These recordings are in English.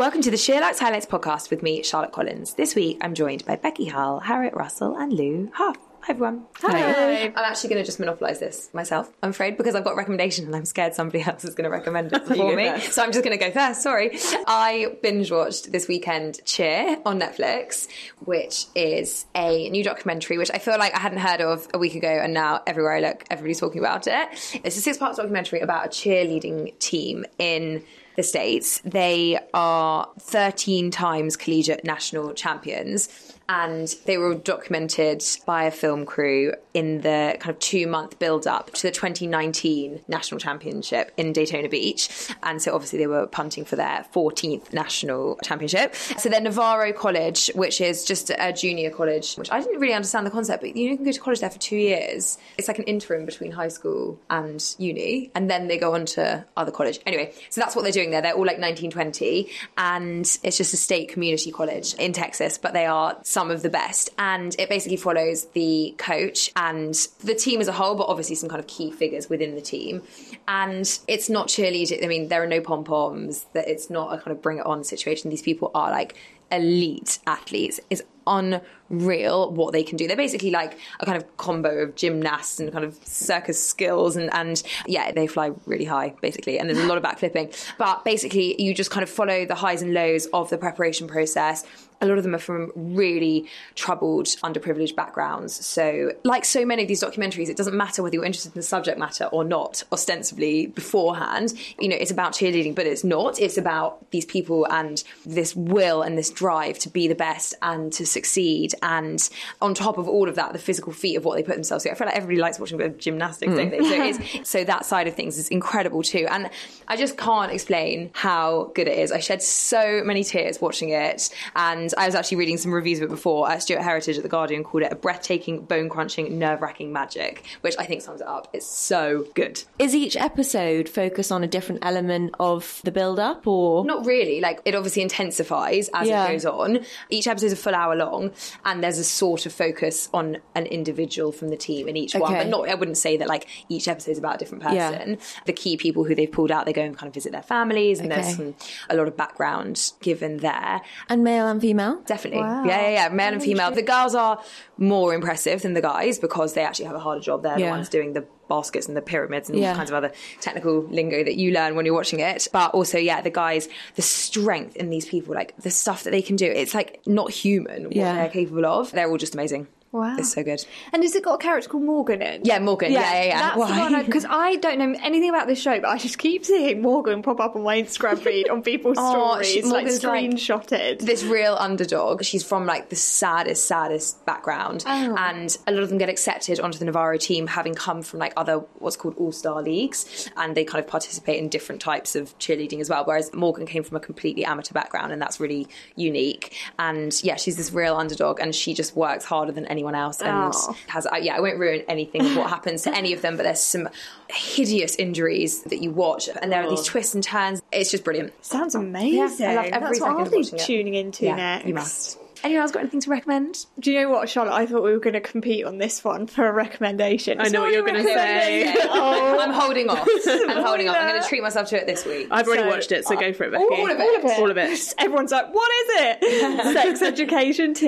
Welcome to the Sheerluxe Highlights podcast with me, Charlotte Collins. This week I'm joined by Becky Hull, Harriet Russell, and Lou Huff. Hi everyone. Hi. I'm actually going to just monopolise this myself, I'm afraid, because I've got recommendation and I'm scared somebody else is going to recommend it before me. first. So I'm just going to go first, sorry. I binge watched this weekend Cheer on Netflix, which is a new documentary which I feel like I hadn't heard of a week ago and now everywhere I look, everybody's talking about it. It's a six part documentary about a cheerleading team in the States. They are 13 times collegiate national champions. And they were documented by a film crew in the kind of two month build up to the 2019 national championship in Daytona Beach. And so obviously they were punting for their 14th national championship. So then Navarro College, which is just a junior college, which I didn't really understand the concept, but you can go to college there for two years. It's like an interim between high school and uni. And then they go on to other college. Anyway, so that's what they're doing there. They're all like 19, 20. And it's just a state community college in Texas, but they are some of the best. And it basically follows the coach and the team as a whole, but obviously some kind of key figures within the team. And it's not cheerleading. I mean, there are no pom poms. That it's not a kind of bring it on situation. These people are like elite athletes. It's unreal what they can do. They're basically like a kind of combo of gymnasts and kind of circus skills and, and yeah, they fly really high basically. And there's a lot of backflipping. But basically you just kind of follow the highs and lows of the preparation process. A lot of them are from really troubled, underprivileged backgrounds. So, like so many of these documentaries, it doesn't matter whether you're interested in the subject matter or not, ostensibly beforehand. You know, it's about cheerleading, but it's not. It's about these people and this will and this drive to be the best and to succeed. And on top of all of that, the physical feat of what they put themselves through. I feel like everybody likes watching a bit of gymnastics, don't hmm. they? So, it's, so that side of things is incredible too. And I just can't explain how good it is. I shed so many tears watching it. And I was actually reading some reviews of it before. Uh, Stuart Heritage at The Guardian called it a breathtaking, bone crunching, nerve wracking magic, which I think sums it up. It's so good. Is each episode focus on a different element of the build up or Not really. Like it obviously intensifies as Yeah. it goes on. Each episode is a full hour long, and there's a sort of focus on an individual from the team in each one. But not. I wouldn't say that like each episode is about a different Yeah. person. The key people who they've pulled out, they go and kind of visit their families, and Okay. there's some a lot of background given there. and male and female? Definitely. Wow. Yeah, yeah, yeah. Male and female. The girls are more impressive than the guys because they actually have a harder job. They're the ones doing the baskets and the pyramids and Yeah. all kinds of other technical lingo that you learn when you're watching it. But also, yeah, the guys, the strength in these people, like the stuff that they can do, it's like not human what Yeah. they're capable of. They're all just amazing. Wow. It's so good. And has it got a character called Morgan in? Yeah, Morgan. Yeah, yeah, yeah. That's Why? the one because I, don't know anything about this show, but I just keep seeing Morgan pop up on my Instagram feed on people's Oh, she- stories, like Morgan's like- screenshotted. this real underdog. She's from like the saddest, saddest background, Oh. and a lot of them get accepted onto the Navarro team, having come from like other what's called all star leagues, and they kind of participate in different types of cheerleading as well. Whereas Morgan came from a completely amateur background, and that's really unique. And yeah, she's this real underdog, and she just works harder than anyone else, and Oh. has yeah. I won't ruin anything of what happens to any of them, but there's some hideous injuries that you watch, and there are these oh. twists and turns. It's just brilliant. Sounds amazing. I love every That's second what of I'll be watching it. tuning into Yeah, next. you must. Anyone else got anything to recommend? Do you know what, Charlotte? I thought we were going to compete on this one for a recommendation. I know what you're going to say. Oh. I'm holding off. I'm holding off. I'm going to treat myself to it this week. I've already So- watched it, so go for it, Becky. All of it. All of it. Everyone's like, what is it? Sex Education 2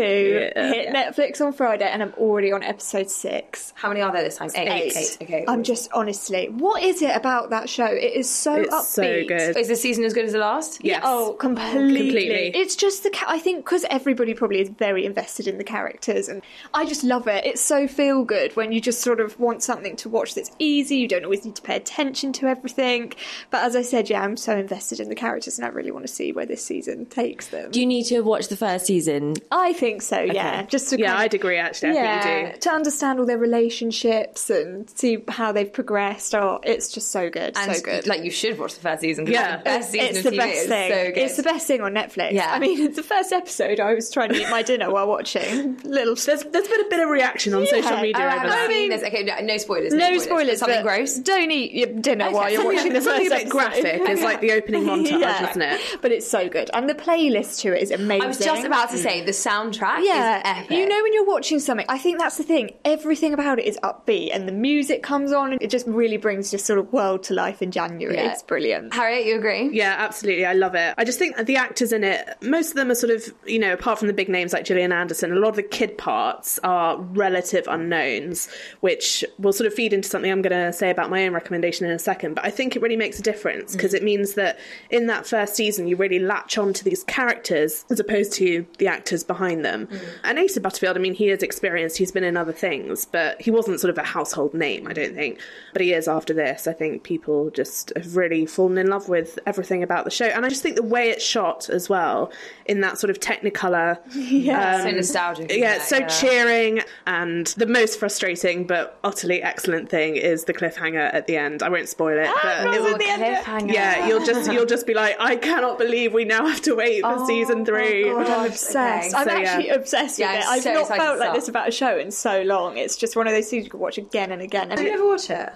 Yeah. hit Netflix on Friday, and I'm already on episode six. How many are there this time? Eight. Eight. Okay. I'm just honestly, what is it about that show? It is so It's upbeat. so good. Oh, is the season as good as the last? Yes. Oh, completely. Completely. It's just the. Ca- I think because everybody probably is very invested in the characters, and I just love it. It's so feel good when you just sort of want something to watch that's easy. You don't always always need to pay attention to everything. But as I said, yeah, I'm so invested in the characters and I really want to see where this season takes them. Do you need to have watched the first season? I think so, yeah. Just to Yeah, kind of- I'd agree, actually. I yeah, think you do. to understand all their relationships and see how they've progressed. Oh, it's just so good, And so good. like you should watch the first season. 'cause Yeah. it's the best season it's of the TV. best thing. so good. It's the best thing on Netflix. Yeah. I mean, it's the first episode. I was trying to eat my dinner while watching. Little There's, there's been a bit of reaction on social media Oh, I over haven't that. this. Okay, no, no spoilers. no spoilers. Something but gross. Don't eat your dinner while you're watching the Something a bit graphic It's like the opening montage, Yeah. isn't it? But it's so good, and the playlist to it is amazing. I was just about to say the soundtrack yeah, is epic. you know when you're watching something, I think that's the thing. Everything about it is upbeat, and the music comes on, and it just really brings your sort of world to life in January. Yeah. It's brilliant. Harriet, you agree? Yeah, absolutely. I love it. I just think the actors in it, most of them are sort of, you know, apart from the big names like Gillian Anderson, a lot of the kid parts are relative unknowns, which will sort of feed into something I'm going to say about my own recommendation in a second. But I think it really makes a difference because it means that in that first season, you really latch on to these characters as opposed to the actors behind them. Mm. And Asa Butterfield, I mean, he is experienced, he's been in other things, but he wasn't sort of a household name, I don't think. But he is after this. I think people just have really fallen in love with everything about the show. And I just think the way it's shot as well, in that sort of technicolor. Um, yeah. so nostalgic. Yeah, it? it's so cheering. And the most frustrating but utterly excellent thing is the cliffhanger at the end. I won't spoil it, ah, but it will. cliffhanger. Yeah, you'll just you'll just be like, I cannot believe we now have to wait for oh, season oh three. God, I'm obsessed. okay. I'm So, yeah. actually obsessed Yeah, with it. I'm I've so not felt like this about a show in so long. It's just one of those things you can watch again and again. And Did you ever watch it?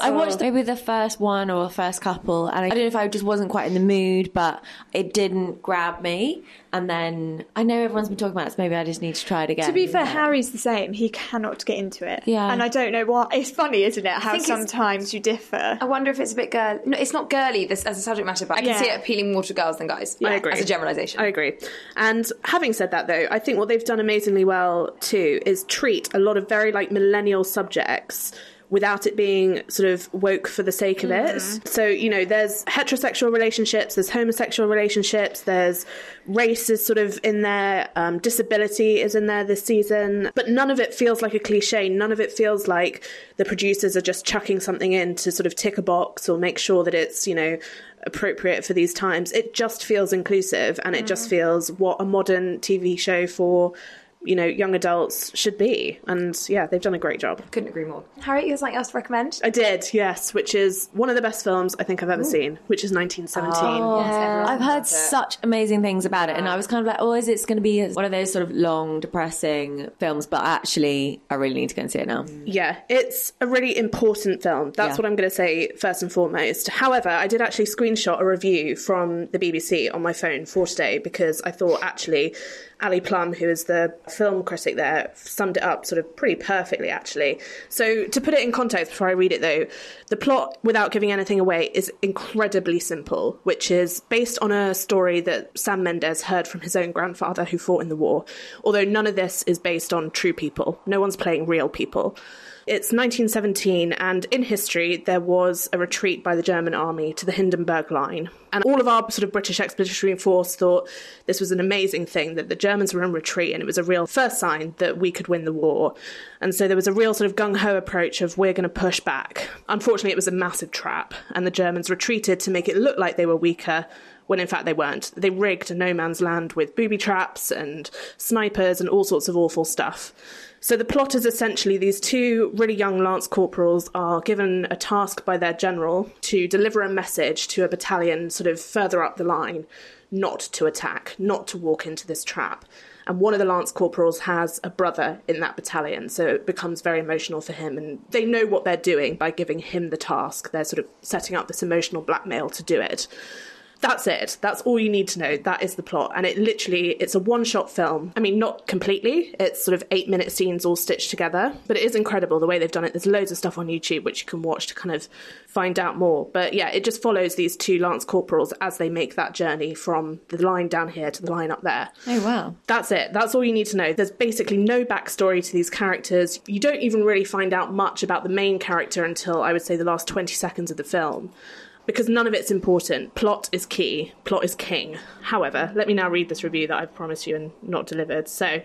I watched maybe the first one or the first couple, and I don't know if I just wasn't quite in the mood, but it didn't grab me. And then I know everyone's been talking about it, so maybe I just need to try it again. To be fair, Harry's the same. He cannot get into it. Yeah. And I don't know why. It's funny, isn't it? How think it's- sometimes you differ. I wonder if it's a bit girl. No, it's not girly this, as a subject matter, but I can Yeah. see it appealing more to girls than guys. I agree. As a generalisation. I agree. And having said that, though, I think what they've done amazingly well too is treat a lot of very like millennial subjects without it being sort of woke for the sake of it. So, you know, there's heterosexual relationships, there's homosexual relationships, there's race is sort of in there, um, disability is in there this season, but none of it feels like a cliche. None of it feels like the producers are just chucking something in to sort of tick a box or make sure that it's, you know, appropriate for these times. It just feels inclusive and it just feels what a modern TV show for, you know, young adults should be. And yeah, they've done a great job. Couldn't agree more. Harriet, you have something else to recommend? I did, yes, which is one of the best films I think I've ever seen, which is 1917. I've heard such amazing things about it, and I was kind of like, "Oh, is it going to be one of those sort of long, depressing films?" But actually, I really need to go and see it now. Mm. Yeah, it's a really important film. That's Yeah. what I'm going to say first and foremost. However, I did actually screenshot a review from the BBC on my phone for today because I thought actually Ali Plumb, who is the film critic there, summed it up sort of pretty perfectly actually. So to put it in context before I read it though, the plot, without giving anything away, is incredibly simple, which is based on a story that Sam Mendes heard from his own grandfather who fought in the war. Although none of this is based on true people. No one's playing real people. It's 1917, and in history, there was a retreat by the German army to the Hindenburg Line. And all of our sort of British expeditionary force thought this was an amazing thing that the Germans were in retreat, and it was a real first sign that we could win the war. And so there was a real sort of gung ho approach of we're going to push back. Unfortunately, it was a massive trap, and the Germans retreated to make it look like they were weaker when in fact they weren't. They rigged no man's land with booby traps and snipers and all sorts of awful stuff. So the plot is essentially these two really young lance corporals are given a task by their general to deliver a message to a battalion sort of further up the line, not to attack, not to walk into this trap. And one of the lance corporals has a brother in that battalion, so it becomes very emotional for him. And they know what they're doing by giving him the task. They're sort of setting up this emotional blackmail to do it that's it that's all you need to know that is the plot and it literally it's a one shot film i mean not completely it's sort of eight minute scenes all stitched together but it is incredible the way they've done it there's loads of stuff on youtube which you can watch to kind of find out more but yeah it just follows these two lance corporals as they make that journey from the line down here to the line up there Oh wow! that's it. That's all you need to know. There's basically no backstory to these characters. You don't even really find out much about the main character until I would say the last 20 seconds of the film. Because none of it's important. Plot is key, plot is king. However, let me now read this review that I've promised you and not delivered. So,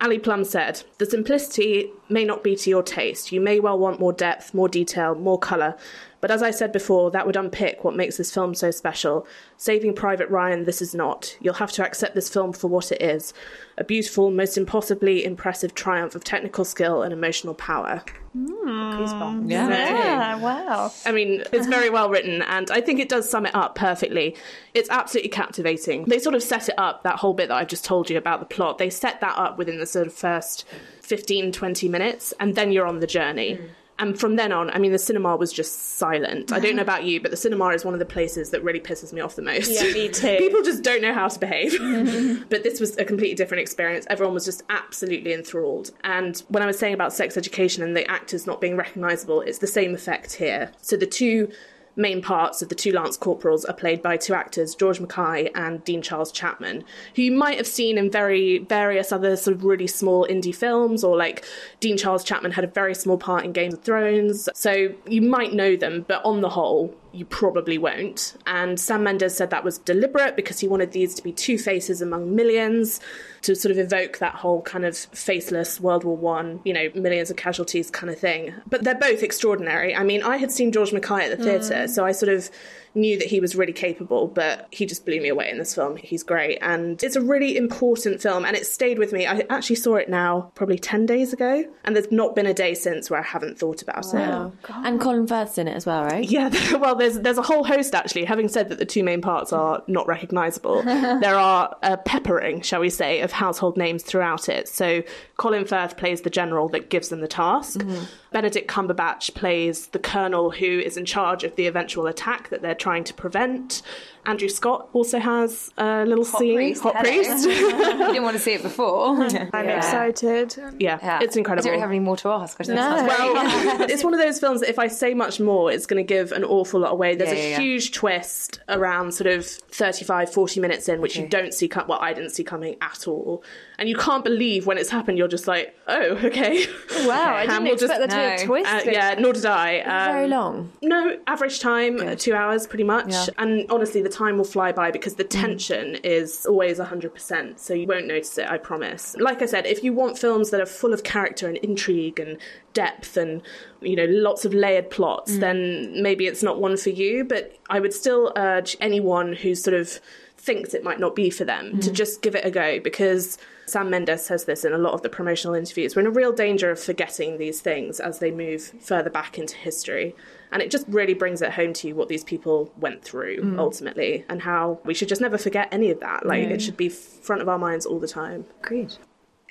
Ali Plumb said, The simplicity may not be to your taste. You may well want more depth, more detail, more colour. But as I said before, that would unpick what makes this film so special. Saving Private Ryan, this is not. You'll have to accept this film for what it is a beautiful, most impossibly impressive triumph of technical skill and emotional power. Hmm. Yeah. Yeah, wow. I mean, it's very well written, and I think it does sum it up perfectly. It's absolutely captivating. They sort of set it up, that whole bit that I've just told you about the plot, they set that up within the sort of first 15, 20 minutes, and then you're on the journey. Hmm. And from then on, I mean, the cinema was just silent. I don't know about you, but the cinema is one of the places that really pisses me off the most. Yeah, me too. People just don't know how to behave. but this was a completely different experience. Everyone was just absolutely enthralled. And when I was saying about sex education and the actors not being recognisable, it's the same effect here. So the two main parts of the two Lance Corporals are played by two actors, George Mackay and Dean Charles Chapman, who you might have seen in very various other sort of really small indie films, or like Dean Charles Chapman had a very small part in Game of Thrones. So you might know them, but on the whole, you probably won't. And Sam Mendes said that was deliberate because he wanted these to be two faces among millions to sort of evoke that whole kind of faceless World War One, you know, millions of casualties kind of thing. But they're both extraordinary. I mean, I had seen George Mackay at the theatre, mm. so I sort of knew that he was really capable, but he just blew me away in this film. He's great. And it's a really important film and it stayed with me. I actually saw it now probably 10 days ago, and there's not been a day since where I haven't thought about it. Wow. And Colin Firth's in it as well, right? Yeah, well, there's there's a whole host actually. Having said that the two main parts are not recognisable, there are a peppering, shall we say, of household names throughout it. So Colin Firth plays the general that gives them the task. Mm-hmm. Benedict Cumberbatch plays the colonel who is in charge of the eventual attack that they're trying to prevent. Andrew Scott also has a little scene. priest, Hot hello. priest. you didn't want to see it before. I'm Yeah. excited. yeah, Yeah. it's incredible. I don't have any more to ask. I just- No. sounds. Well, it's one of those films that if I say much more, it's going to give an awful lot away. There's Yeah, a yeah, yeah. huge twist around sort of 35, 40 minutes in, which you don't see, co- well, I didn't see coming at all. And you can't believe when it's happened, you're just like, oh, okay. Wow, I didn't we'll expect just- there to be a No. twist. Uh, yeah, nor did I. Um, Very long. No, average time, uh, two hours pretty much. Yeah. And honestly, the time will fly by because Mm. the tension is always 100%. So you won't notice it, I promise. Like I said, if you want films that are full of character and intrigue and depth and, you know, lots of layered Mm. plots, then maybe it's not one for you. But I would still urge anyone who's sort of thinks it might not be for them to Mm. just give it a go because Sam Mendes says this in a lot of the promotional interviews. We're in a real danger of forgetting these things as they move further back into history. And it just really brings it home to you what these people went through Mm. ultimately and how we should just never forget any of that. Like, it should be front of our minds all the time. Agreed.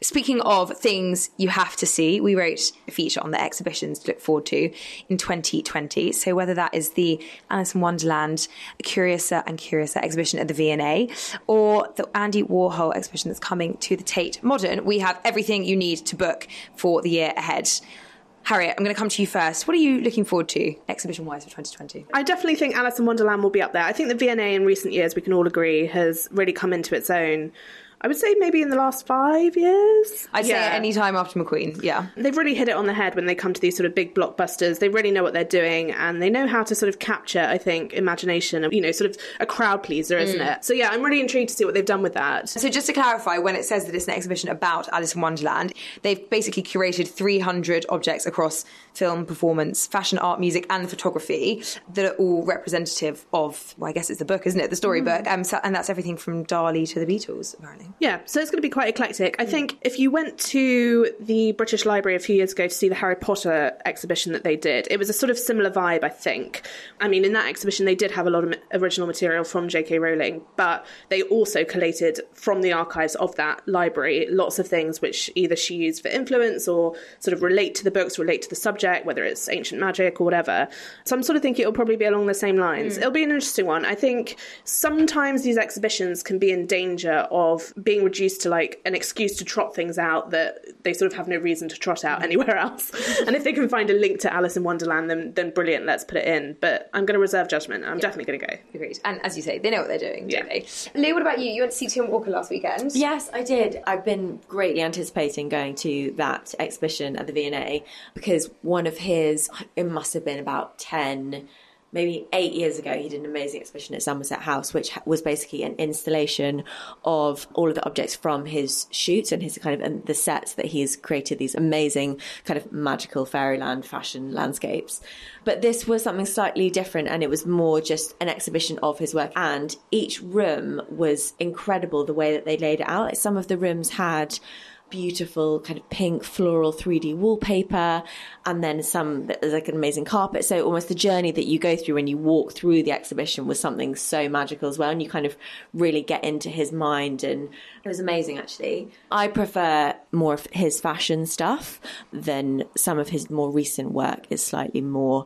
Speaking of things you have to see, we wrote a feature on the exhibitions to look forward to in 2020. So whether that is the Alice in Wonderland Curiouser and Curiouser exhibition at the V&A or the Andy Warhol exhibition that's coming to the Tate Modern, we have everything you need to book for the year ahead. Harriet, I'm going to come to you first. What are you looking forward to exhibition-wise for 2020? I definitely think Alice in Wonderland will be up there. I think the V&A in recent years, we can all agree, has really come into its own. I would say maybe in the last five years. I'd say Yeah. at any time after McQueen. Yeah. They've really hit it on the head when they come to these sort of big blockbusters. They really know what they're doing and they know how to sort of capture, I think, imagination and, you know, sort of a crowd pleaser, isn't mm. it? So, yeah, I'm really intrigued to see what they've done with that. So just to clarify, when it says that it's an exhibition about Alice in Wonderland, they've basically curated 300 objects across film, performance, fashion, art, music, and photography that are all representative of, well, I guess it's the book, isn't it? The storybook. Um, so, and that's everything from Dali to the Beatles, apparently. Yeah, so it's going to be quite eclectic. I think if you went to the British Library a few years ago to see the Harry Potter exhibition that they did, it was a sort of similar vibe, I think. I mean, in that exhibition, they did have a lot of original material from J.K. Rowling, but they also collated from the archives of that library lots of things which either she used for influence or sort of relate to the books, relate to the subject, whether it's ancient magic or whatever. So I'm sort of thinking it'll probably be along the same lines. Mm. It'll be an interesting one. I think sometimes these exhibitions can be in danger of being reduced to like an excuse to trot things out that they sort of have no reason to trot out mm. anywhere else. and if they can find a link to Alice in Wonderland, then then brilliant, let's put it in. But I'm going to reserve judgment. I'm definitely going to go. Agreed. And as you say, they know what they're doing, don't Yeah. they? Lou, what about you? You went to see Tim Walker last weekend. Yes, I did. I've been greatly anticipating going to that exhibition at the V&A because one of his, it must have been about 10 maybe eight years ago, he did an amazing exhibition at Somerset House, which was basically an installation of all of the objects from his shoots and his kind of and the sets that he's created. These amazing kind of magical fairyland fashion landscapes. But this was something slightly different, and it was more just an exhibition of his work. And each room was incredible the way that they laid it out. Some of the rooms had beautiful kind of pink floral 3D wallpaper and then some there's like an amazing carpet. So almost the journey that you go through when you walk through the exhibition was something so magical as well. And you kind of really get into his mind and it was amazing actually. I prefer more of his fashion stuff than some of his more recent work is slightly more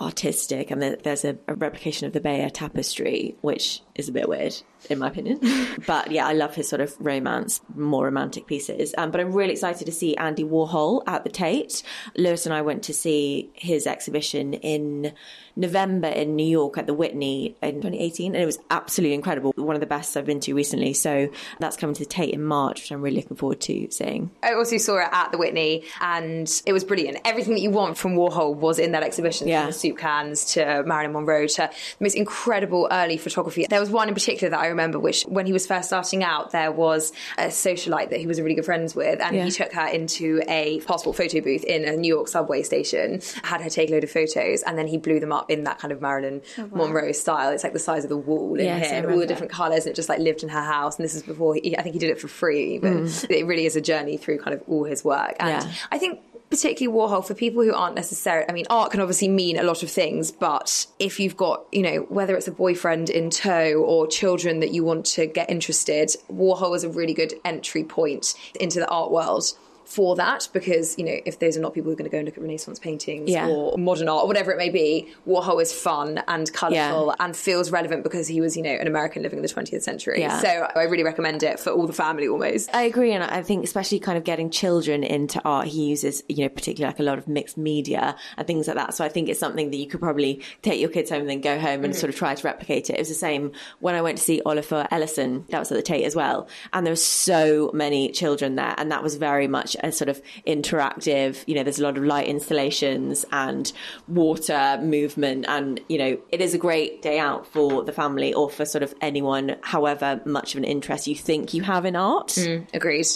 artistic and there's a, a replication of the Bayeux tapestry which is a bit weird in my opinion. but yeah, I love his sort of romance, more romantic pieces. Um, but I'm really excited to see Andy Warhol at the Tate. Lewis and I went to see his exhibition in November in New York at the Whitney in 2018, and it was absolutely incredible. One of the best I've been to recently. So that's coming to the Tate in March, which I'm really looking forward to seeing. I also saw it at the Whitney, and it was brilliant. Everything that you want from Warhol was in that exhibition, yeah. from the soup cans to Marilyn Monroe to the most incredible early photography. There was one in particular that I remember, which when he was first starting out, there was a socialite that he was really good friends with, and yeah. he took her into a passport photo booth in a New York subway station, had her take a load of photos, and then he blew them up in that kind of Marilyn oh, wow. Monroe style. It's like the size of the wall in yes, here, all the different colours, and it just like lived in her house. And this is before he, I think he did it for free, but mm. it really is a journey through kind of all his work. And yeah. I think particularly Warhol for people who aren't necessarily I mean art can obviously mean a lot of things but if you've got you know whether it's a boyfriend in tow or children that you want to get interested Warhol is a really good entry point into the art world for that because you know if those are not people who are going to go and look at Renaissance paintings yeah. or modern art or whatever it may be, Warhol is fun and colourful yeah. and feels relevant because he was you know an American living in the 20th century. Yeah. So I really recommend it for all the family almost. I agree, and I think especially kind of getting children into art, he uses you know particularly like a lot of mixed media and things like that. So I think it's something that you could probably take your kids home and then go home and mm-hmm. sort of try to replicate it. It was the same when I went to see Olafur Eliasson. That was at the Tate as well, and there were so many children there, and that was very much a sort of interactive, you know, there's a lot of light installations and water movement. And, you know, it is a great day out for the family or for sort of anyone, however much of an interest you think you have in art. Mm, agreed.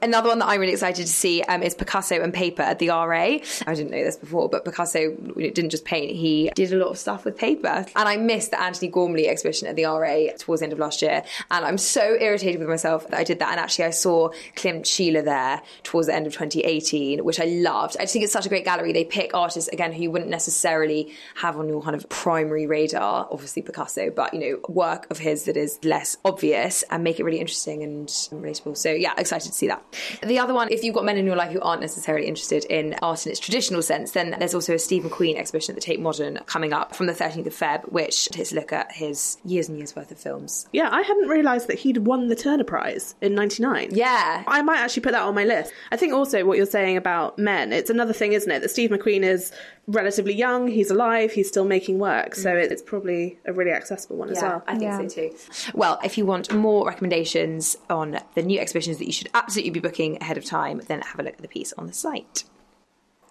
Another one that I'm really excited to see um, is Picasso and paper at the RA. I didn't know this before, but Picasso didn't just paint, he did a lot of stuff with paper. And I missed the Antony Gormley exhibition at the RA towards the end of last year. And I'm so irritated with myself that I did that. And actually, I saw Klimt Schiele there towards the end of 2018, which I loved. I just think it's such a great gallery. They pick artists again who you wouldn't necessarily have on your kind of primary radar, obviously Picasso, but you know, work of his that is less obvious and make it really interesting and relatable. So yeah, excited to see that. The other one, if you've got men in your life who aren't necessarily interested in art in its traditional sense, then there's also a Steve McQueen exhibition at the Tate Modern coming up from the 13th of Feb, which takes a look at his years and years worth of films. Yeah, I hadn't realised that he'd won the Turner Prize in 99. Yeah. I might actually put that on my list. I think also what you're saying about men, it's another thing, isn't it? That Steve McQueen is relatively young, he's alive, he's still making work. So mm. it's probably a really accessible one yeah, as well. I think yeah. so too. Well, if you want more recommendations on the new exhibitions that you should absolutely be booking ahead of time, then have a look at the piece on the site.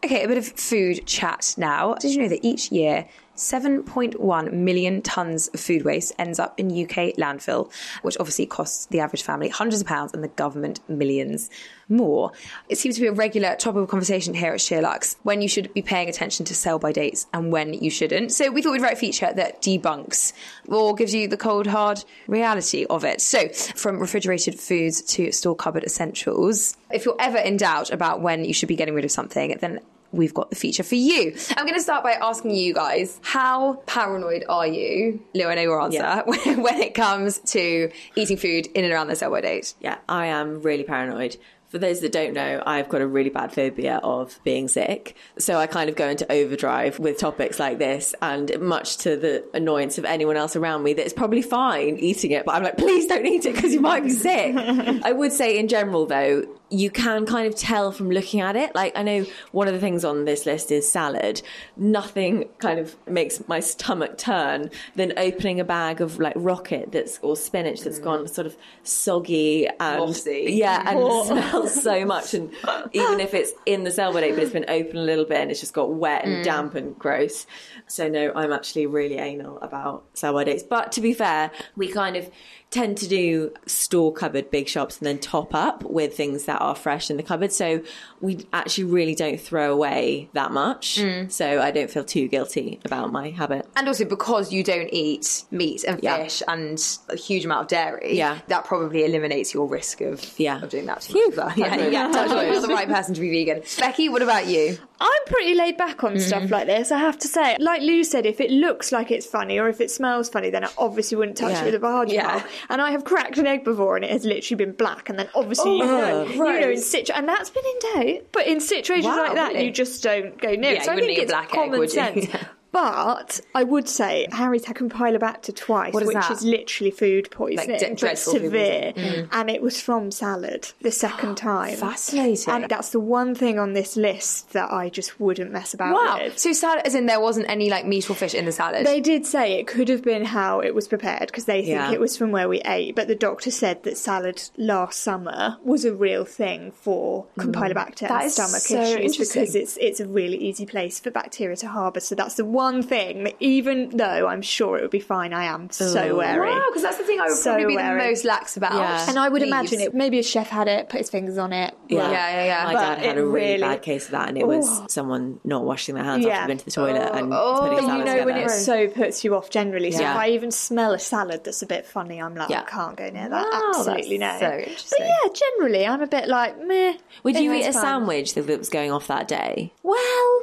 Okay, a bit of food chat now. Did you know that each year 7.1 million tonnes of food waste ends up in UK landfill, which obviously costs the average family hundreds of pounds and the government millions more. It seems to be a regular topic of conversation here at SheerLuxe when you should be paying attention to sell by dates and when you shouldn't. So we thought we'd write a feature that debunks or gives you the cold, hard reality of it. So from refrigerated foods to store cupboard essentials, if you're ever in doubt about when you should be getting rid of something, then we've got the feature for you. I'm going to start by asking you guys, how paranoid are you, Lou, I know your answer, yeah. when it comes to eating food in and around the sell-by date? Yeah, I am really paranoid. For those that don't know, I've got a really bad phobia of being sick. So I kind of go into overdrive with topics like this, and much to the annoyance of anyone else around me, that it's probably fine eating it, but I'm like, please don't eat it because you might be sick. I would say, in general, though, you can kind of tell from looking at it. Like, I know one of the things on this list is salad. Nothing kind of makes my stomach turn than opening a bag of like rocket that's or spinach that's mm. gone sort of soggy and Mossy. yeah, and smells so much. And even if it's in the date, but it's been open a little bit and it's just got wet and mm. damp and gross. So no, I'm actually really anal about sell by dates. But to be fair, we kind of tend to do store cupboard big shops and then top up with things that are fresh in the cupboard. So we actually really don't throw away that much. Mm. So I don't feel too guilty about my habit. And also because you don't eat meat and Yeah. fish and a huge amount of dairy, Yeah. that probably eliminates your risk of, Yeah. of doing that too much. well. Yeah, yeah. You're the right person to be vegan. Becky, what about you? I'm pretty laid back on stuff mm. like this, I have to say. Like Lou said, if it looks like it's funny or if it smells funny, then I obviously wouldn't touch Yeah. it with a barge Yeah. pole. And I have cracked an egg before and it has literally been black, and then obviously oh, you know, you know, in situ- and that's been in doubt. But in situations Wow, like that, really? you just don't go near. Yeah, it. so I think it's black egg, common would you? sense. But I would say Harry's had Campylobacter twice, What is which that? is literally food poisoning, de- but dreadful food severe. poisoning. And it was from salad the second time. Fascinating. And that's the one thing on this list that I just wouldn't mess about Wow. with. So salad, as in there wasn't any like meat or fish in the salad. They did say it could have been how it was prepared because they think Yeah. it was from where we ate, but the doctor said that salad last summer was a real thing for mm. Campylobacter That and is stomach so issues interesting. because it's it's a really easy place for bacteria to harbour. So that's the one thing that even though I'm sure it would be fine, I am so wary. Wow, because that's the thing I would So probably be wary. the most lax about. Yeah. And I would Leaves. imagine it. Maybe a chef had it, put his fingers on it. Yeah, yeah, yeah. yeah. My But dad had a really, really- bad case of that, and it was someone not washing their hands Yeah. after going to the toilet and Oh, putting but salad you know when it so puts you off generally. So Yeah. if I even smell a salad that's a bit funny, I'm like, Yeah. I can't go near that. Wow, Absolutely that's no. so but yeah, generally I'm a bit like meh. Would you eat a fine. sandwich that was going off that day? Well,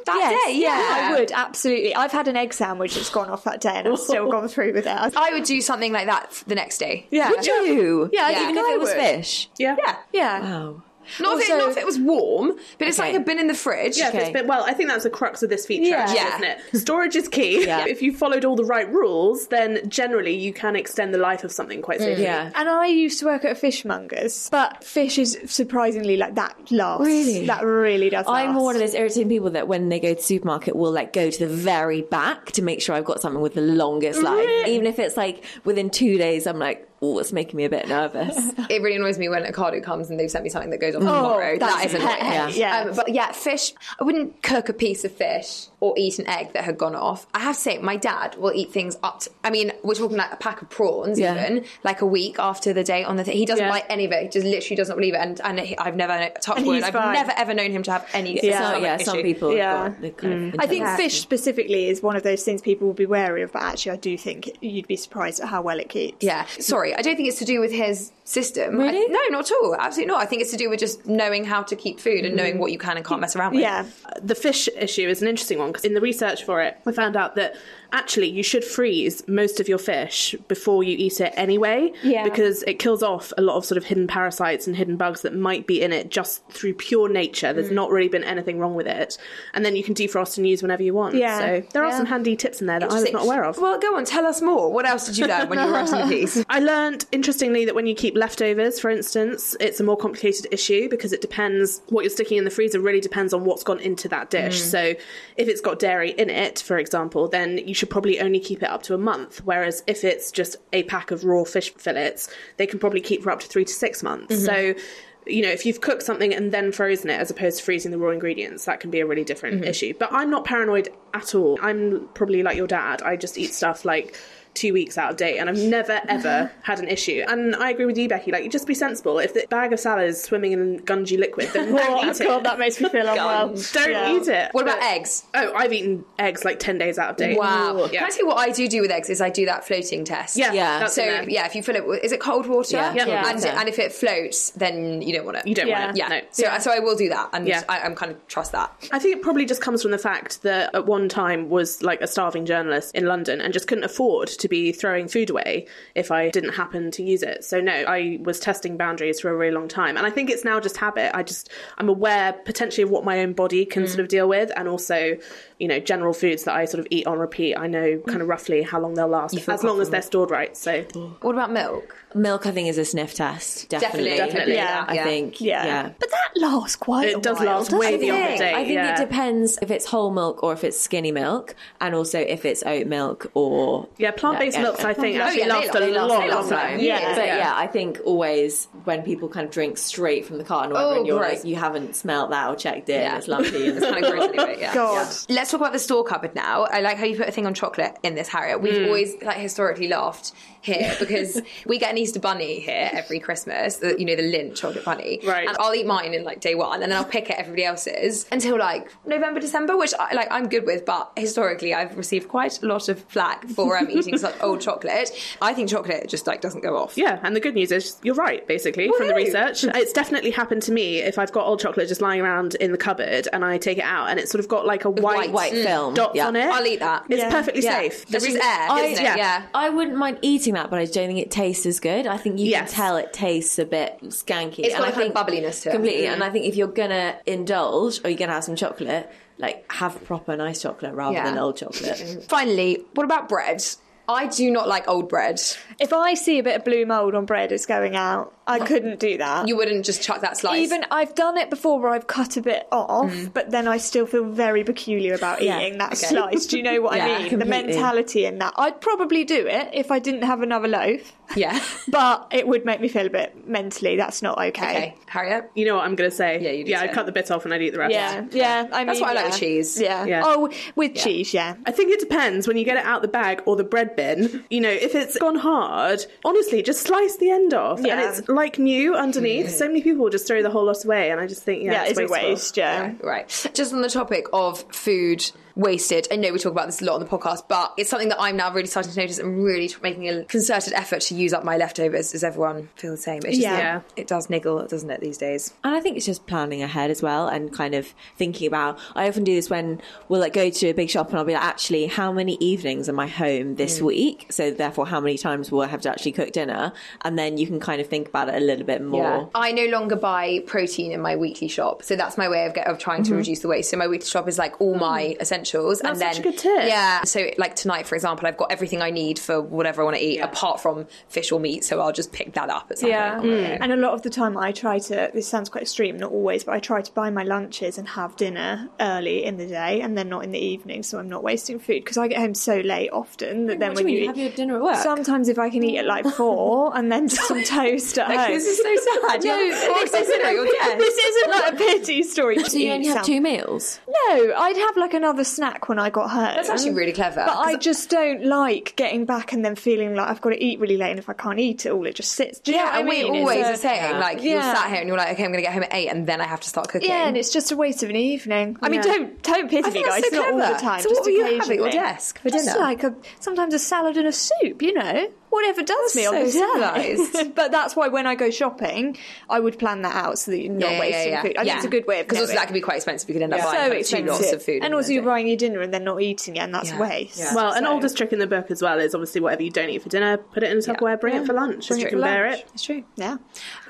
That yes, day, yeah. I would absolutely. I've had an egg sandwich that's gone off that day, and I've still gone through with it. I- I would do something like that the next day. yeah, Would you? Yeah, I even if it was fish. Yeah. Yeah. yeah. Wow. Not, if it, not if it was warm, but it's Okay. like a bin in the fridge. Yeah, if it's Okay. been, well, I think that's the crux of this feature, Yeah. actually, Yeah. isn't it? Storage is key. Yeah. If you followed all the right rules, then generally you can extend the life of something quite mm. safely. Yeah. And I used to work at a fishmonger's, but fish is surprisingly like that lasts. Really? That really does. I'm last. one of those irritating people that when they go to the supermarket will like go to the very back to make sure I've got something with the longest life. Even if it's like within two days, I'm like, oh, it's making me a bit nervous. It really annoys me when a Ocado comes and they've sent me something that goes off on tomorrow. that's That is pet annoying. hate, yeah. Um, but yeah, fish. I wouldn't cook a piece of fish or eat an egg that had gone off. I have to say, my dad will eat things up. To, I mean, we're talking like a pack of prawns, Yeah. even like a week after the date on the thing. He doesn't Yeah. like any of it. He just literally does not believe it. And and he, I've never touched And wood. I've fine. never ever known him to have any. So, stomach yeah, some issue. people Yeah. have got the kind of I think fish specifically is one of those things people will be wary of, but actually, I do think you'd be surprised at how well it keeps. Yeah, sorry. I don't think it's to do with his system. I- Really? no, not at all. Absolutely not. I think it's to do with just knowing how to keep food and knowing mm-hmm. what you can and can't mess around with. Yeah. The fish issue is an interesting one because in the research for it, we found out that actually you should freeze most of your fish before you eat it anyway. Yeah. Because it kills off a lot of sort of hidden parasites and hidden bugs that might be in it just through pure nature. Mm. There's not really been anything wrong with it. And then you can defrost and use whenever you want. Yeah. So there are Yeah. some handy tips in there that I was not aware of. Well, go on, tell us more. What else did you learn when you were writing the piece? I learned, interestingly, that when you keep leftovers, for instance, it's a more complicated issue because it depends what you're sticking in the freezer really depends on what's gone into that dish. So if it's got dairy in it, for example, then you should probably only keep it up to a month. Whereas if it's just a pack of raw fish fillets, they can probably keep for up to three to six months. Mm-hmm. So you know, if you've cooked something and then frozen it as opposed to freezing the raw ingredients, that can be a really different mm-hmm. issue. But I'm not paranoid at all. I'm probably like your dad. I just eat stuff like two weeks out of date and I've never ever uh-huh. had an issue. And I agree with you, Becky, like you just be sensible. If the bag of salad is swimming in gungy liquid, then oh, don't Oh, eat it. God, that makes me feel unwell. Don't Yeah. eat it. What about But- eggs? Oh, I've eaten eggs like 10 days out of date. Wow. Yeah. Can I tell you what I do do with eggs is I do that floating test. Yeah, Yeah. So yeah, if you fill it, with- is it cold water? Yeah, Yeah. cold And, and if it floats, then you don't want it. You don't Yeah. want it. Yeah. No. So so I will do that, and Yeah. I, I'm kind of trust that. I think it probably just comes from the fact that at one time was like a starving journalist in London and just couldn't afford to be throwing food away if I didn't happen to use it. So no, I was testing boundaries for a really long time. And I think it's now just habit. I just I'm aware potentially of what my own body can sort of mm. deal with and also, you know, general foods that I sort of eat on repeat. I know kind of mm. roughly how long they'll last as long as they're stored right. So What about milk? Milk, I think, is a sniff test. Definitely. Definitely. Definitely. Yeah. I think. Yeah. yeah. But that lasts quite a it does while, last way beyond the day. I think yeah. it depends if it's whole milk or if it's skinny milk, and also if it's oat milk or Yeah, plant-based Yeah, milks yeah. I think Oh, actually yeah, last last- a they last- long, long last time. Yeah, but Yeah. yeah. I think always when people kind of drink straight from the carton or whatever, Oh, and you're gross. like, you haven't smelt that or checked it, Yeah. it's lumpy. And It's kind of gross anyway, yeah. God. Let's talk about the store cupboard now. I like how you put a thing on chocolate in this, Harriet. We've mm. always like historically laughed here because we get an Easter bunny here every Christmas. The, you know, the Lindt chocolate bunny. Right. And I'll eat mine in like day one, and then I'll pick at everybody else's until like November, December, which I, like I'm good with. But historically, I've received quite a lot of flack for um, eating such old chocolate. I think chocolate just like doesn't go off. Yeah, and the good news is you're right, basically, from the research. It's definitely happened to me if I've got old chocolate just lying around in the cupboard and I take it out and it's sort of got like a white, white film, dots yeah. on it. I'll eat that. It's Yeah. perfectly Yeah. safe. That's just re- air, I- isn't it? yeah. yeah. I wouldn't mind eating that, but I don't think it tastes as good. I think you Yes. can tell it tastes a bit skanky. It's got and I a kind of think bubbliness to it. Completely. Mm. And I think if you're gonna indulge or you're gonna have some chocolate, like have proper nice chocolate rather Yeah. than old chocolate. Finally, what about bread? I do not like old bread. If I see a bit of blue mold on bread it's going out, I couldn't do that. You wouldn't just chuck that slice. Even I've done it before where I've cut a bit off, but then I still feel very peculiar about Yeah. eating that Okay. slice. Do you know what Yeah, I mean? The mentality in that. I'd probably do it if I didn't have another loaf, yeah. but it would make me feel a bit mentally that's not okay. Okay, Harriet. You know what I'm going to say? Yeah, you do Yeah, I say cut the bit off and I'd eat the rest. Yeah, yeah. I mean, That's why I like yeah. with cheese. Yeah. Yeah. Oh, with cheese, yeah. I think it depends when you get it out the bag or the bread bin. You know, if it's gone hard, honestly, just slice the end off. Yeah. And it's like new underneath. So many people just throw the whole lot away. And I just think, yeah, Yeah, it's, it's a wasteful. waste. Yeah. Right. Just on the topic of food wasted, I know we talk about this a lot on the podcast, but it's something that I'm now really starting to notice and really making a concerted effort to use up my leftovers. Does everyone feel the same? It's just, Yeah. Yeah. It does niggle, doesn't it, these days? And I think it's just planning ahead as well and kind of thinking about. I often do this when we'll like go to a big shop and I'll be like, actually, how many evenings am I home this mm. week? So therefore, how many times will I have to actually cook dinner? And then you can kind of think about it a little bit more. I no longer buy protein in my weekly shop, so that's my way of get, of trying to mm-hmm. reduce the waste. So my weekly shop is like all mm. my essentials, and That's then such a good tip. yeah. So like tonight, for example, I've got everything I need for whatever I want to eat, apart from fish or meat. So I'll just pick that up at some Yeah, point. Mm. and a lot of the time I try to. This sounds quite extreme, not always, but I try to buy my lunches and have dinner early in the day, and then not in the evening, so I'm not wasting food because I get home so late often that then What do when you you, mean? You have your dinner at work? sometimes if I can eat at like four and then just some toast at home. This is so sad. No, You have four this isn't, a, this isn't like a pity story. so you only have two meals? No, I'd have like another snack when I got home. That's actually really clever. But I just don't like getting back and then feeling like I've got to eat really late, and if I can't eat it all, it just sits. Do you know yeah, what I and we always a- are saying like you're Yeah. sat here and you're like, okay, I'm going to get home at eight, and then I have to start cooking. Yeah, and it's just a waste of an evening. I mean, Yeah. don't don't pity me, think guys. that's so not all clever. the time. So just what will you have at your desk for Just dinner? like a sometimes a salad and a soup. You know, whatever does me on so the civilised. day. but that's why when I go shopping, I would plan that out so that you're not wasting food. I think it's a good way of because also knowing. that can be quite expensive. You could end up so buying like, two expensive. lots of food, and also you're buying your dinner and then not eating it, and that's Yeah. waste. Yeah. Well, an oldest trick in the book as well is obviously whatever you don't eat for dinner, put it in a Tupperware, bring it for lunch. Bring if you can for bear it. It's true. Yeah.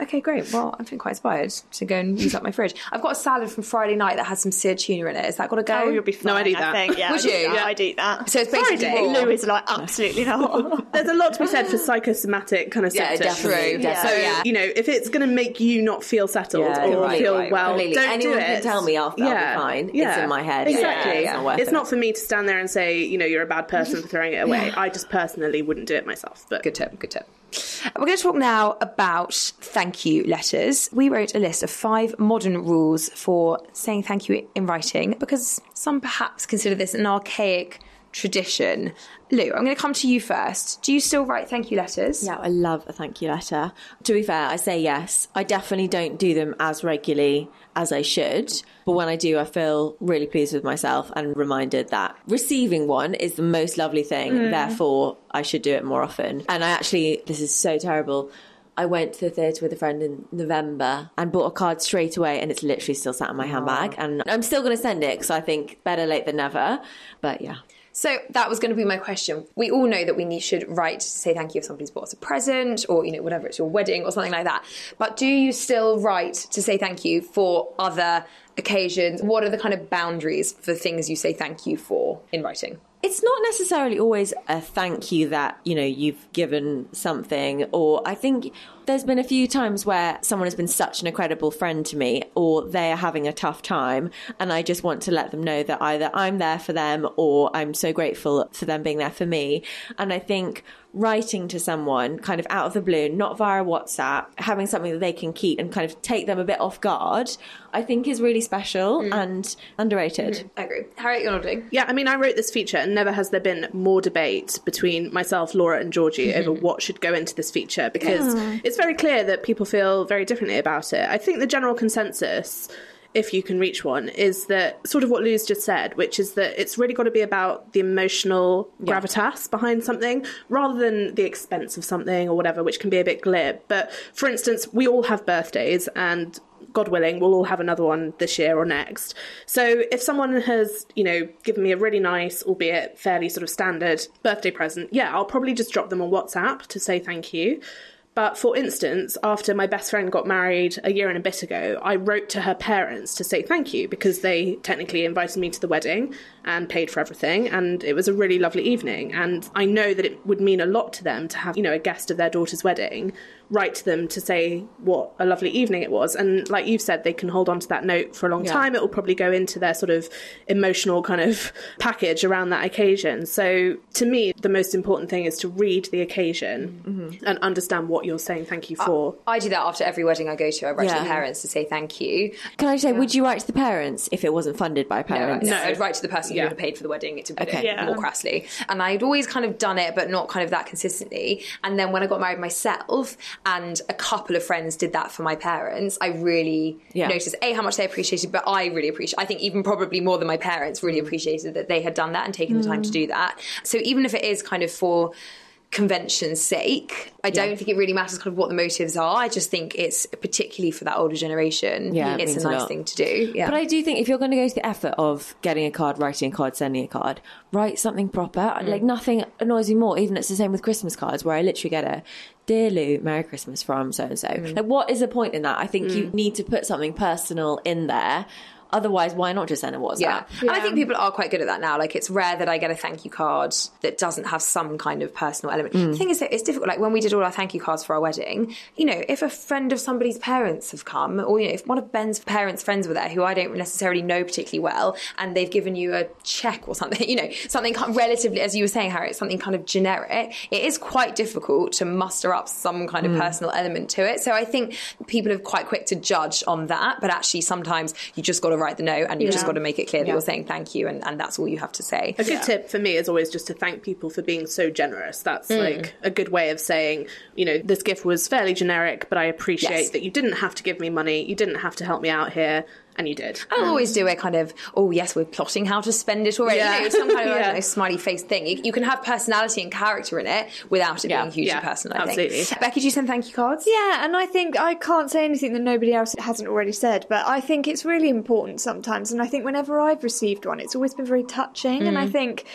Okay, great. Well, I'm feeling quite inspired to go and use up my fridge. I've got a salad from Friday night that has some seared tuna in it. Is that got to go? Oh, you'll be fine. No, I'd eat I that. think. Yeah, Would I'd eat you? that, Yeah. I'd eat that. So it's basically Friday. Lou is like absolutely not. There's a lot to be said for ah. psychosomatic kind of Yeah, symptoms. definitely, definitely. So, yeah. you know, if it's going to make you not feel settled Yeah, or right, feel right, well, Completely. don't Anyone do it. can tell me after, I'll be fine. It's in my head. Exactly. Yeah, it's not it's it. not for me to stand there and say, you know, you're a bad person for throwing it away. I just personally wouldn't do it myself. But Good tip, good tip. We're going to talk now about thank you letters. We wrote a list of five modern rules for saying thank you in writing because some perhaps consider this an archaic tradition. Lou, I'm going to come to you first. Do you still write thank you letters? Yeah, I love a thank you letter. To be fair, I say yes. I definitely don't do them as regularly as I should. But when I do, I feel really pleased with myself and reminded that receiving one is the most lovely thing. Mm. Therefore, I should do it more often. And I actually, this is so terrible. I went to the theatre with a friend in November and bought a card straight away, and it's literally still sat in my handbag. And I'm still going to send it because I think better late than never. But yeah. So that was going to be my question. We all know that we need, should write to say thank you if somebody's bought us a present or, you know, whatever, it's your wedding or something like that. But do you still write to say thank you for other occasions? What are the kind of boundaries for things you say thank you for in writing? it's not necessarily always a thank you that you know you've given something or i think there's been a few times where someone has been such an incredible friend to me or they are having a tough time and i just want to let them know that either i'm there for them or i'm so grateful for them being there for me and i think writing to someone kind of out of the blue, not via WhatsApp, having something that they can keep and kind of take them a bit off guard, I think is really special mm. and underrated. Mm. I agree. Harriet, you're nodding. Yeah, I mean, I wrote this feature and never has there been more debate between myself, Laura, and Georgie mm-hmm. over what should go into this feature because yeah. it's very clear that people feel very differently about it. I think the general consensus if you can reach one, is that sort of what Lou's just said, which is that it's really got to be about the emotional yeah. gravitas behind something rather than the expense of something or whatever, which can be a bit glib. But for instance, we all have birthdays and God willing, we'll all have another one this year or next. So if someone has, you know, given me a really nice, albeit fairly sort of standard birthday present, yeah, I'll probably just drop them on WhatsApp to say thank you. But for instance, after my best friend got married a year and a bit ago, I wrote to her parents to say thank you because they technically invited me to the wedding and paid for everything. And it was a really lovely evening. And I know that it would mean a lot to them to have, you know, a guest of their daughter's wedding write to them to say what a lovely evening it was. And like you've said, they can hold on to that note for a long yeah. time. It will probably go into their sort of emotional kind of package around that occasion. So to me, the most important thing is to read the occasion mm-hmm. and understand what you're saying thank you for. I, I, do that after every wedding I go to. I write yeah. to the parents to say thank you. Can I say, yeah. would you write to the parents if it wasn't funded by parents? No, no. I'd write to the person who would have paid for the wedding to put okay. it more crassly. And I'd always kind of done it, but not kind of that consistently. And then when I got married myself, and a couple of friends did that for my parents, I really yeah. noticed a how much they appreciated, but I really appreciate. I think even probably more than my parents really appreciated that they had done that and taken mm. the time to mm. do that. So even if it is kind of for convention's sake. I don't think it really matters kind of what the motives are. I just think it's particularly for that older generation. Yeah, it's a nice a thing to do. Yeah. But I do think if you're going to go to the effort of getting a card, writing a card, sending a card, write something proper. Mm. Like nothing annoys me more. Even it's the same with Christmas cards, where I literally get a "Dear Lou, Merry Christmas from so and so." Like, what is the point in that? I think mm. you need to put something personal in there Otherwise, why not just send a WhatsApp? Yeah. yeah. And I think people are quite good at that now. Like, it's rare that I get a thank you card that doesn't have some kind of personal element. Mm. The thing is that it's difficult. Like, when we did all our thank you cards for our wedding, you know, if a friend of somebody's parents have come, or, you know, if one of Ben's parents' friends were there who I don't necessarily know particularly well, and they've given you a check or something, you know, something kind relatively, as you were saying, Harry, something kind of generic, it is quite difficult to muster up some kind of mm. personal element to it. So I think people are quite quick to judge on that, but actually sometimes you just got to write the note and you've yeah. just got to make it clear that yeah. you're saying thank you and, and that's all you have to say. A good yeah. tip for me is always just to thank people for being so generous. That's mm. like a good way of saying, you know, this gift was fairly generic, but I appreciate yes. that you didn't have to give me money, you didn't have to help me out here and you did. I always do a kind of, oh yes, we're plotting how to spend it already. Yeah. You know, some kind of yeah. know, smiley face thing. You, you, can have personality and character in it without it yeah. being hugely yeah. personal. I Absolutely. Think. Becky, do you send thank you cards? Yeah, and I think I can't say anything that nobody else hasn't already said, but I think it's really important sometimes. And I think whenever I've received one, it's always been very touching. Mm. And I mm. think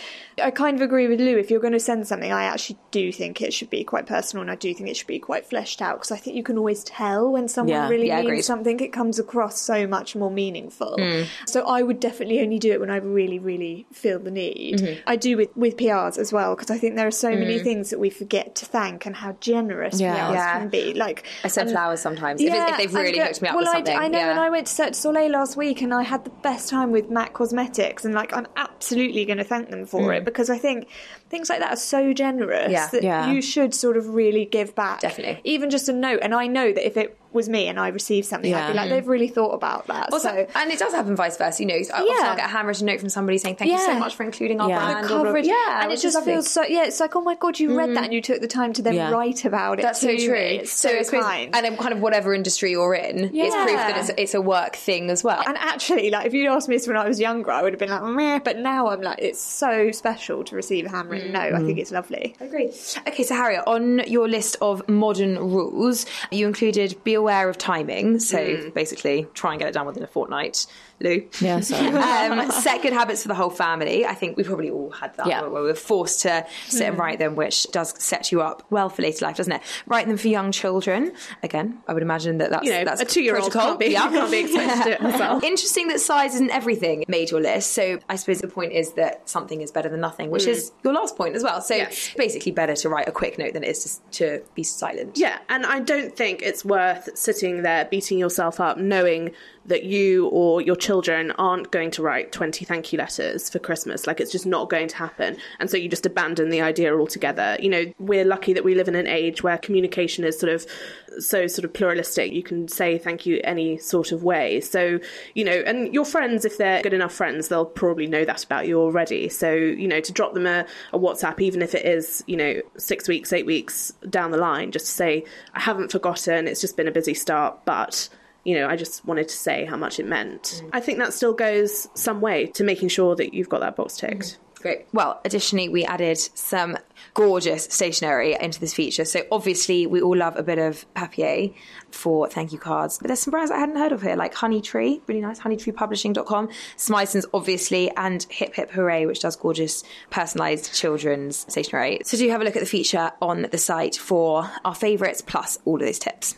I kind of agree with Lou. If you're going to send something, I actually do think it should be quite personal, and I do think it should be quite fleshed out because I think you can always tell when someone really means something. It comes across so much more meaningful. Mm. Mm. So I would definitely only do it when I really, really feel the need. Mm-hmm. I do with, with PRs as well because I think there are so mm. many things that we forget to thank and how generous yeah. PRs yeah. can be. Like I send and, flowers sometimes yeah, if, if, they've really hooked me up well, with something. I, I know yeah. when I went to Cirque du Soleil last week and I had the best time with MAC Cosmetics and like I'm absolutely going to thank them for mm. it because I think things like that are so generous yeah. that yeah. you should sort of really give back. Definitely. Even just a note. And I know that if it was me and I received something, yeah. I'd be like, they've really thought about that. Also, so, and it does happen vice versa. You know, yeah. I'll get a handwritten note from somebody saying, "Thank yeah. you so much for including our yeah. brand." The coverage, yeah, and it just feels so. Yeah, it's like, oh my god, you mm. read that and you took the time to then write about it. That's so true. It's so, so kind. And in kind of whatever industry you're in, it's proof that it's, it's, a work thing as well. And actually, like if you'd asked me this when I was younger, I would have been like, meh. But now I'm like, it's so special to receive a handwritten mm. note. I think it's lovely. I agree. Okay, so Harriet, on your list of modern rules, you included be aware of timing. So basically, try and get it done within a fortnight. Lou. Yeah, sorry. um, set good habits for the whole family. I think we probably all had that Yeah. where we were forced to sit and write them, which does set you up well for later life, doesn't it? Write them for young children. Again, I would imagine that that's You know, that's a two-year-old protocol. can't be, Yeah. can't be expected to it herself. Interesting that size isn't everything made your list. So I suppose the point is that something is better than nothing, which is your last point as well. So Mm. Yes. basically, better to write a quick note than it is just to be silent. Yeah, and I don't think it's worth sitting there beating yourself up knowing that you or your children aren't going to write 20 thank you letters for Christmas. Like, it's just not going to happen. And so you just abandon the idea altogether. You know, we're lucky that we live in an age where communication is sort of so sort of pluralistic. You can say thank you any sort of way. So, you know, and your friends, if they're good enough friends, they'll probably know that about you already. So, you know, to drop them a, a WhatsApp, even if it is, you know, six weeks, eight weeks down the line, just to say, I haven't forgotten, it's just been a busy start, but. You know, I just wanted to say how much it meant. Mm. I think that still goes some way to making sure that you've got that box mm-hmm. ticked. Great. Well, additionally, we added some gorgeous stationery into this feature. So obviously, we all love a bit of papier for thank you cards. But there's some brands I hadn't heard of here, like Honey Tree, really nice, honeytreepublishing.com, Smythson's, obviously, and Hip Hip Hooray, which does gorgeous personalised children's stationery. So do have a look at the feature on the site for our favourites plus all of those tips.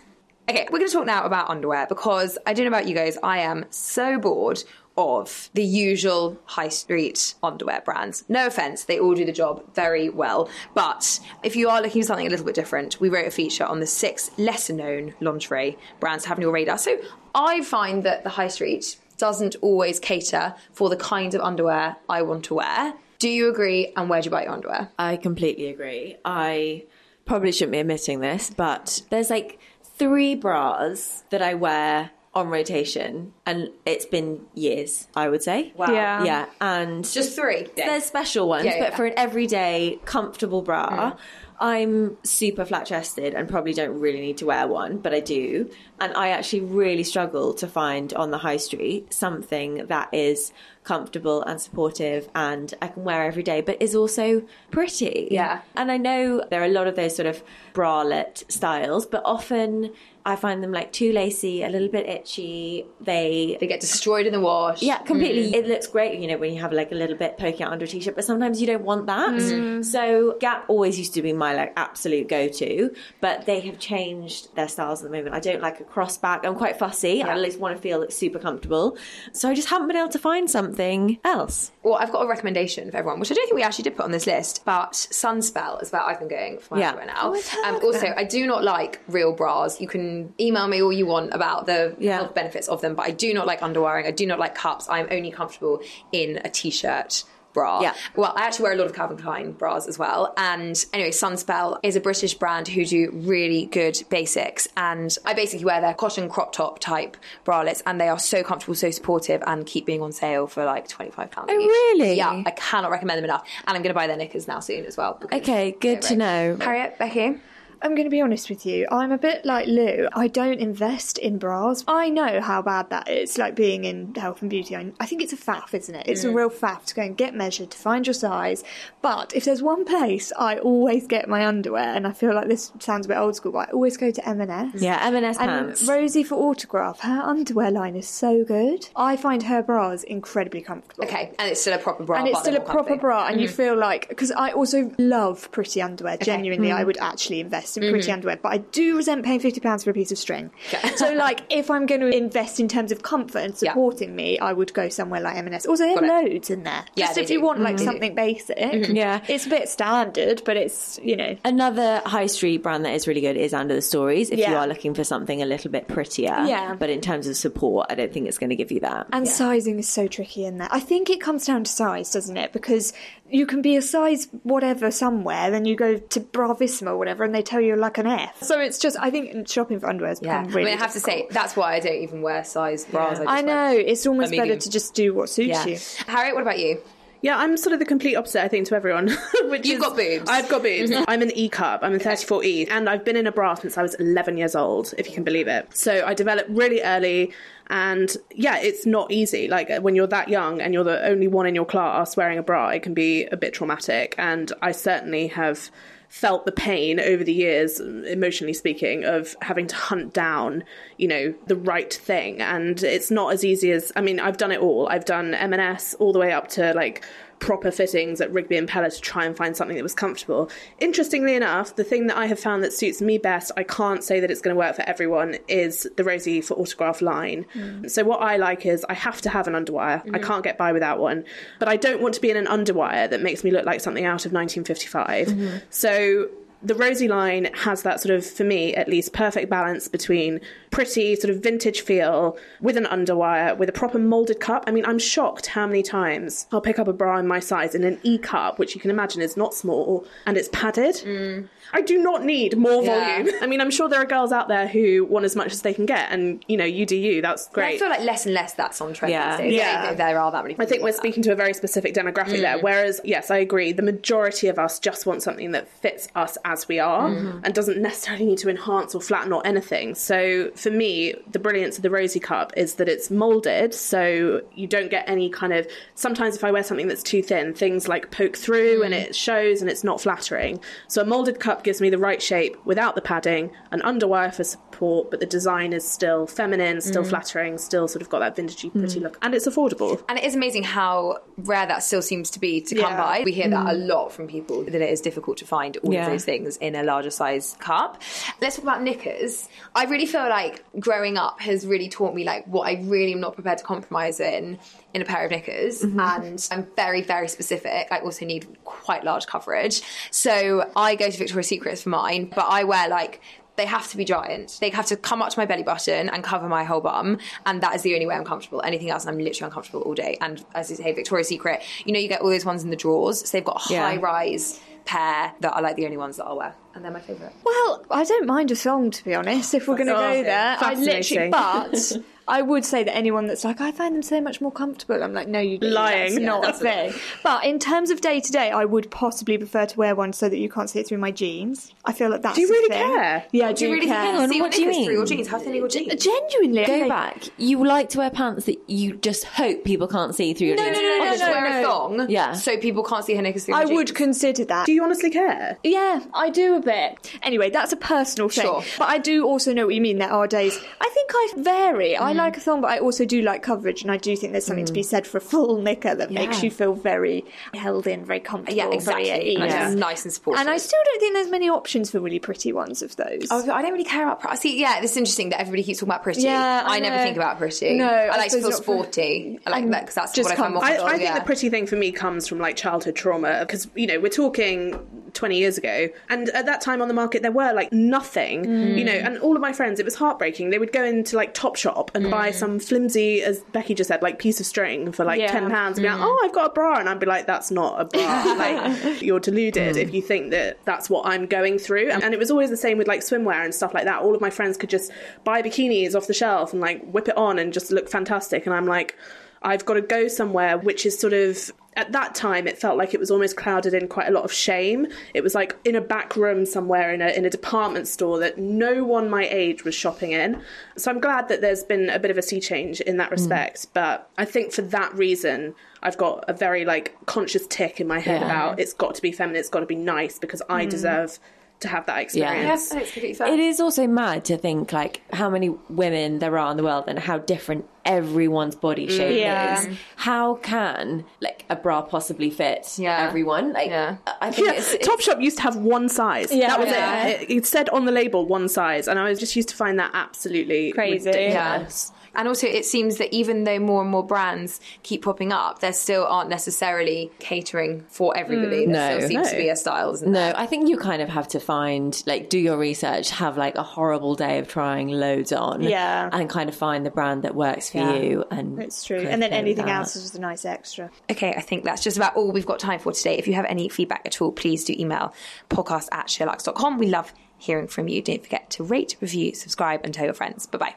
Okay, we're going to talk now about underwear because I don't know about you guys, I am so bored of the usual high street underwear brands. No offense, they all do the job very well. But if you are looking for something a little bit different, we wrote a feature on the six lesser known lingerie brands to have on your radar. So I find that the high street doesn't always cater for the kind of underwear I want to wear. Do you agree? And where do you buy your underwear? I completely agree. I probably shouldn't be admitting this, but there's like three bras that I wear on rotation, and it's been years, I would say. Wow. Yeah. Yeah, and Just three. there's special ones, Yeah, yeah, but yeah. for an everyday comfortable bra, mm. I'm super flat chested and probably don't really need to wear one, but I do. And I actually really struggle to find on the high street something that is comfortable and supportive and I can wear every day, but is also pretty. Yeah. And I know there are a lot of those sort of bralette styles, but often I find them like too lacy, a little bit itchy. They They get destroyed in the wash. yeah, completely. It looks great, you know, when you have like a little bit poking out under a t-shirt, but sometimes you don't want that. So Gap always used to be my like absolute go-to, but they have changed their styles at the moment. I don't like a cross back. I'm quite fussy. I at least want to feel super comfortable. So I just haven't been able to find something else. Well, I've got a recommendation for everyone, which I don't think we actually did put on this list, but Sunspel is where I've been going for my Yeah. now. um, also, I do not like real bras. You can email me all you want about the Yeah. health benefits of them, but I do not like underwearing. I do not like cups. I'm only comfortable in a t-shirt. Bra. Yeah. Well, I actually wear a lot of Calvin Klein bras as well. And anyway, Sunspel is a British brand who do really good basics. And I basically wear their cotton crop top type bralettes, and they are so comfortable, so supportive, and keep being on sale for like £25. Oh, really? Yeah, I cannot recommend them enough. And I'm going to buy their knickers now soon as well. Okay, good to know. Harriet, Becky? I'm going to be honest with you. I'm a bit like Lou. I don't invest in bras. I know how bad that is, like being in health and beauty. I, I think it's a faff, isn't it? It's a mm. real faff to go and get measured, to find your size. But if there's one place I always get my underwear, and I feel like this sounds a bit old school, but I always go to M&S. Yeah, M&S And pants. Rosie for autograph, her underwear line is so good. I find her bras incredibly comfortable. Okay, and it's still a proper bra. And it's still a proper comfy. bra, and you mm-hmm. feel like because I also love pretty underwear. Genuinely, I mm. would actually invest in pretty mm-hmm. underwear, but I do resent paying fifty pounds for a piece of string. so, like, if I'm going to invest in terms of comfort and Yeah. supporting me, I would go somewhere like M&S. Also, they have Got it. loads in there. Yeah, Just they if you want like They do. something basic. Mm-hmm. Yeah. it's a bit standard, but it's you know. Another high street brand that is really good is & Other Stories. If you are looking for something a little bit prettier, Yeah. But in terms of support, I don't think it's going to give you that. And sizing is so tricky in there. I think it comes down to size, doesn't it? Because you can be a size whatever somewhere, then you go to Bravissimo or whatever, and they tell you like an F. So it's just, I think shopping for underwear has Yeah, become really. I mean, I have to say that's why I don't even wear size bras. just I wear know it's almost better to just do what suits Yeah. you. Harriet, what about you? Yeah, I'm sort of the complete opposite, I think, to everyone. Which You've is- got boobs. I've got boobs. I'm an E cup. I'm a 34E, and I've been in a bra since I was 11 years old, if you can believe it. So I developed really early. And yeah, it's not easy. Like when you're that young and you're the only one in your class wearing a bra, it can be a bit traumatic. And I certainly have felt the pain over the years, emotionally speaking, of having to hunt down, you know, the right thing. And it's not as easy as, I mean, I've done it all. I've done M&S all the way up to like proper fittings at Rigby and Peller to try and find something that was comfortable. Interestingly enough, the thing that I have found that suits me best, I can't say that it's going to work for everyone, is the Rosie for Autograph line. Mm. So what I like is I have to have an underwire. Mm. I can't get by without one. But I don't want to be in an underwire that makes me look like something out of 1955. Mm-hmm. So the Rosie line has that sort of, for me at least, perfect balance between pretty sort of vintage feel with an underwire, with a proper molded cup. I mean, I'm shocked how many times I'll pick up a bra in my size in an E cup, which you can imagine is not small, and it's padded. Mm. I do not need more yeah. volume. I mean, I'm sure there are girls out there who want as much as they can get, and you know, you do you. That's great. I feel like less and less that's on trend. Yeah, yeah. There are that many. I think we're speaking to a very specific demographic mm. there. Whereas, yes, I agree. The majority of us just want something that fits us as we are mm. and doesn't necessarily need to enhance or flatten or anything. So for me, the brilliance of the Rosie cup is that it's molded, so you don't get any kind of. Sometimes if I wear something that's too thin, things like poke through mm. and it shows and it's not flattering. So a molded cup gives me the right shape without the padding, an underwire for but the design is still feminine, still mm. flattering, still sort of got that vintagey, pretty mm. look, and it's affordable. And it is amazing how rare that still seems to be to yeah. come by. We hear that a mm. lot from people that it is difficult to find all yeah. of those things in a larger size cup. Let's talk about knickers. I really feel like growing up has really taught me like what I really am not prepared to compromise in in a pair of knickers mm-hmm. and I'm very, very specific. I also need quite large coverage. So I go to Victoria's Secrets for mine, but I wear like they have to be giant. They have to come up to my belly button and cover my whole bum, and that is the only way I'm comfortable. Anything else, I'm literally uncomfortable all day. And as you say, Victoria's Secret, you know, you get all those ones in the drawers, so they've got a high rise pair that are like the only ones that I'll wear, and they're my favourite. Well, I don't mind a thong to be honest. If we're going to go there, I literally, but I would say that anyone that's like, I find them so much more comfortable. I'm like, no, you do. Lying. That's not a thing. But in terms of day to day, I would possibly prefer to wear one so that you can't see it through my jeans. I feel like that's. Do you really thing. care? Yeah, do, you really care? care? See what do you mean? Through your jeans? How thin are your jeans? Genuinely, go okay. back. You like to wear pants that you just hope people can't see through your no, jeans. No, no, oh, no, no, no, wear no. a thong. Yeah. So people can't see her knickers through. I jeans. would consider that. Do you honestly care? Yeah, I do a bit. Anyway, that's a personal thing. Sure. But I do also know what you mean. There are days. I think I vary. Mm. I like a thong, but I also do like coverage, and I do think there's something mm. to be said for a full knicker that yeah. makes you feel very held in, very comfortable. Yeah, exactly. Very yeah. nice and supportive. And I still don't think there's many options for really pretty ones of those. Oh, I don't really care about. Pretty. See, yeah, it's interesting that everybody keeps talking about pretty. Yeah, I, I never think about pretty. No, I, I like to feel sporty. I like that because that's just what I find more I, I think yeah. the pretty thing for me comes from like childhood trauma because you know we're talking 20 years ago and at that time on the market there were like nothing mm. you know and all of my friends it was heartbreaking they would go into like Topshop and mm. buy some flimsy as Becky just said like piece of string for like yeah. 10 pounds and be like mm. oh I've got a bra and I'd be like that's not a bra like you're deluded if you think that that's what I'm going through and, and it was always the same with like swimwear and stuff like that all of my friends could just buy bikinis off the shelf and like whip it on and just look fantastic and I'm like I've got to go somewhere which is sort of at that time it felt like it was almost clouded in quite a lot of shame. It was like in a back room somewhere in a in a department store that no one my age was shopping in. So I'm glad that there's been a bit of a sea change in that respect. Mm. But I think for that reason I've got a very like conscious tick in my head yeah. about it's got to be feminine, it's got to be nice because I mm. deserve to have that experience. Yeah, it is also mad to think like how many women there are in the world and how different everyone's body mm. shape yeah. is. How can like a bra possibly fit yeah. everyone? Like yeah. I think yeah. it's, it's... Topshop used to have one size. Yeah, that was it. it. It said on the label one size, and I was just used to find that absolutely crazy. Ridiculous. And also, it seems that even though more and more brands keep popping up, there still aren't necessarily catering for everybody. Mm, there no, still seems no. to be a style, no, there? I think you kind of have to find, like, do your research, have like a horrible day of trying loads on, yeah, and kind of find the brand that works for yeah. you. And it's true. And then anything else is just a nice extra. Okay, I think that's just about all we've got time for today. If you have any feedback at all, please do email podcast at sheerluxe.com. We love hearing from you. Don't forget to rate, review, subscribe, and tell your friends. Bye bye.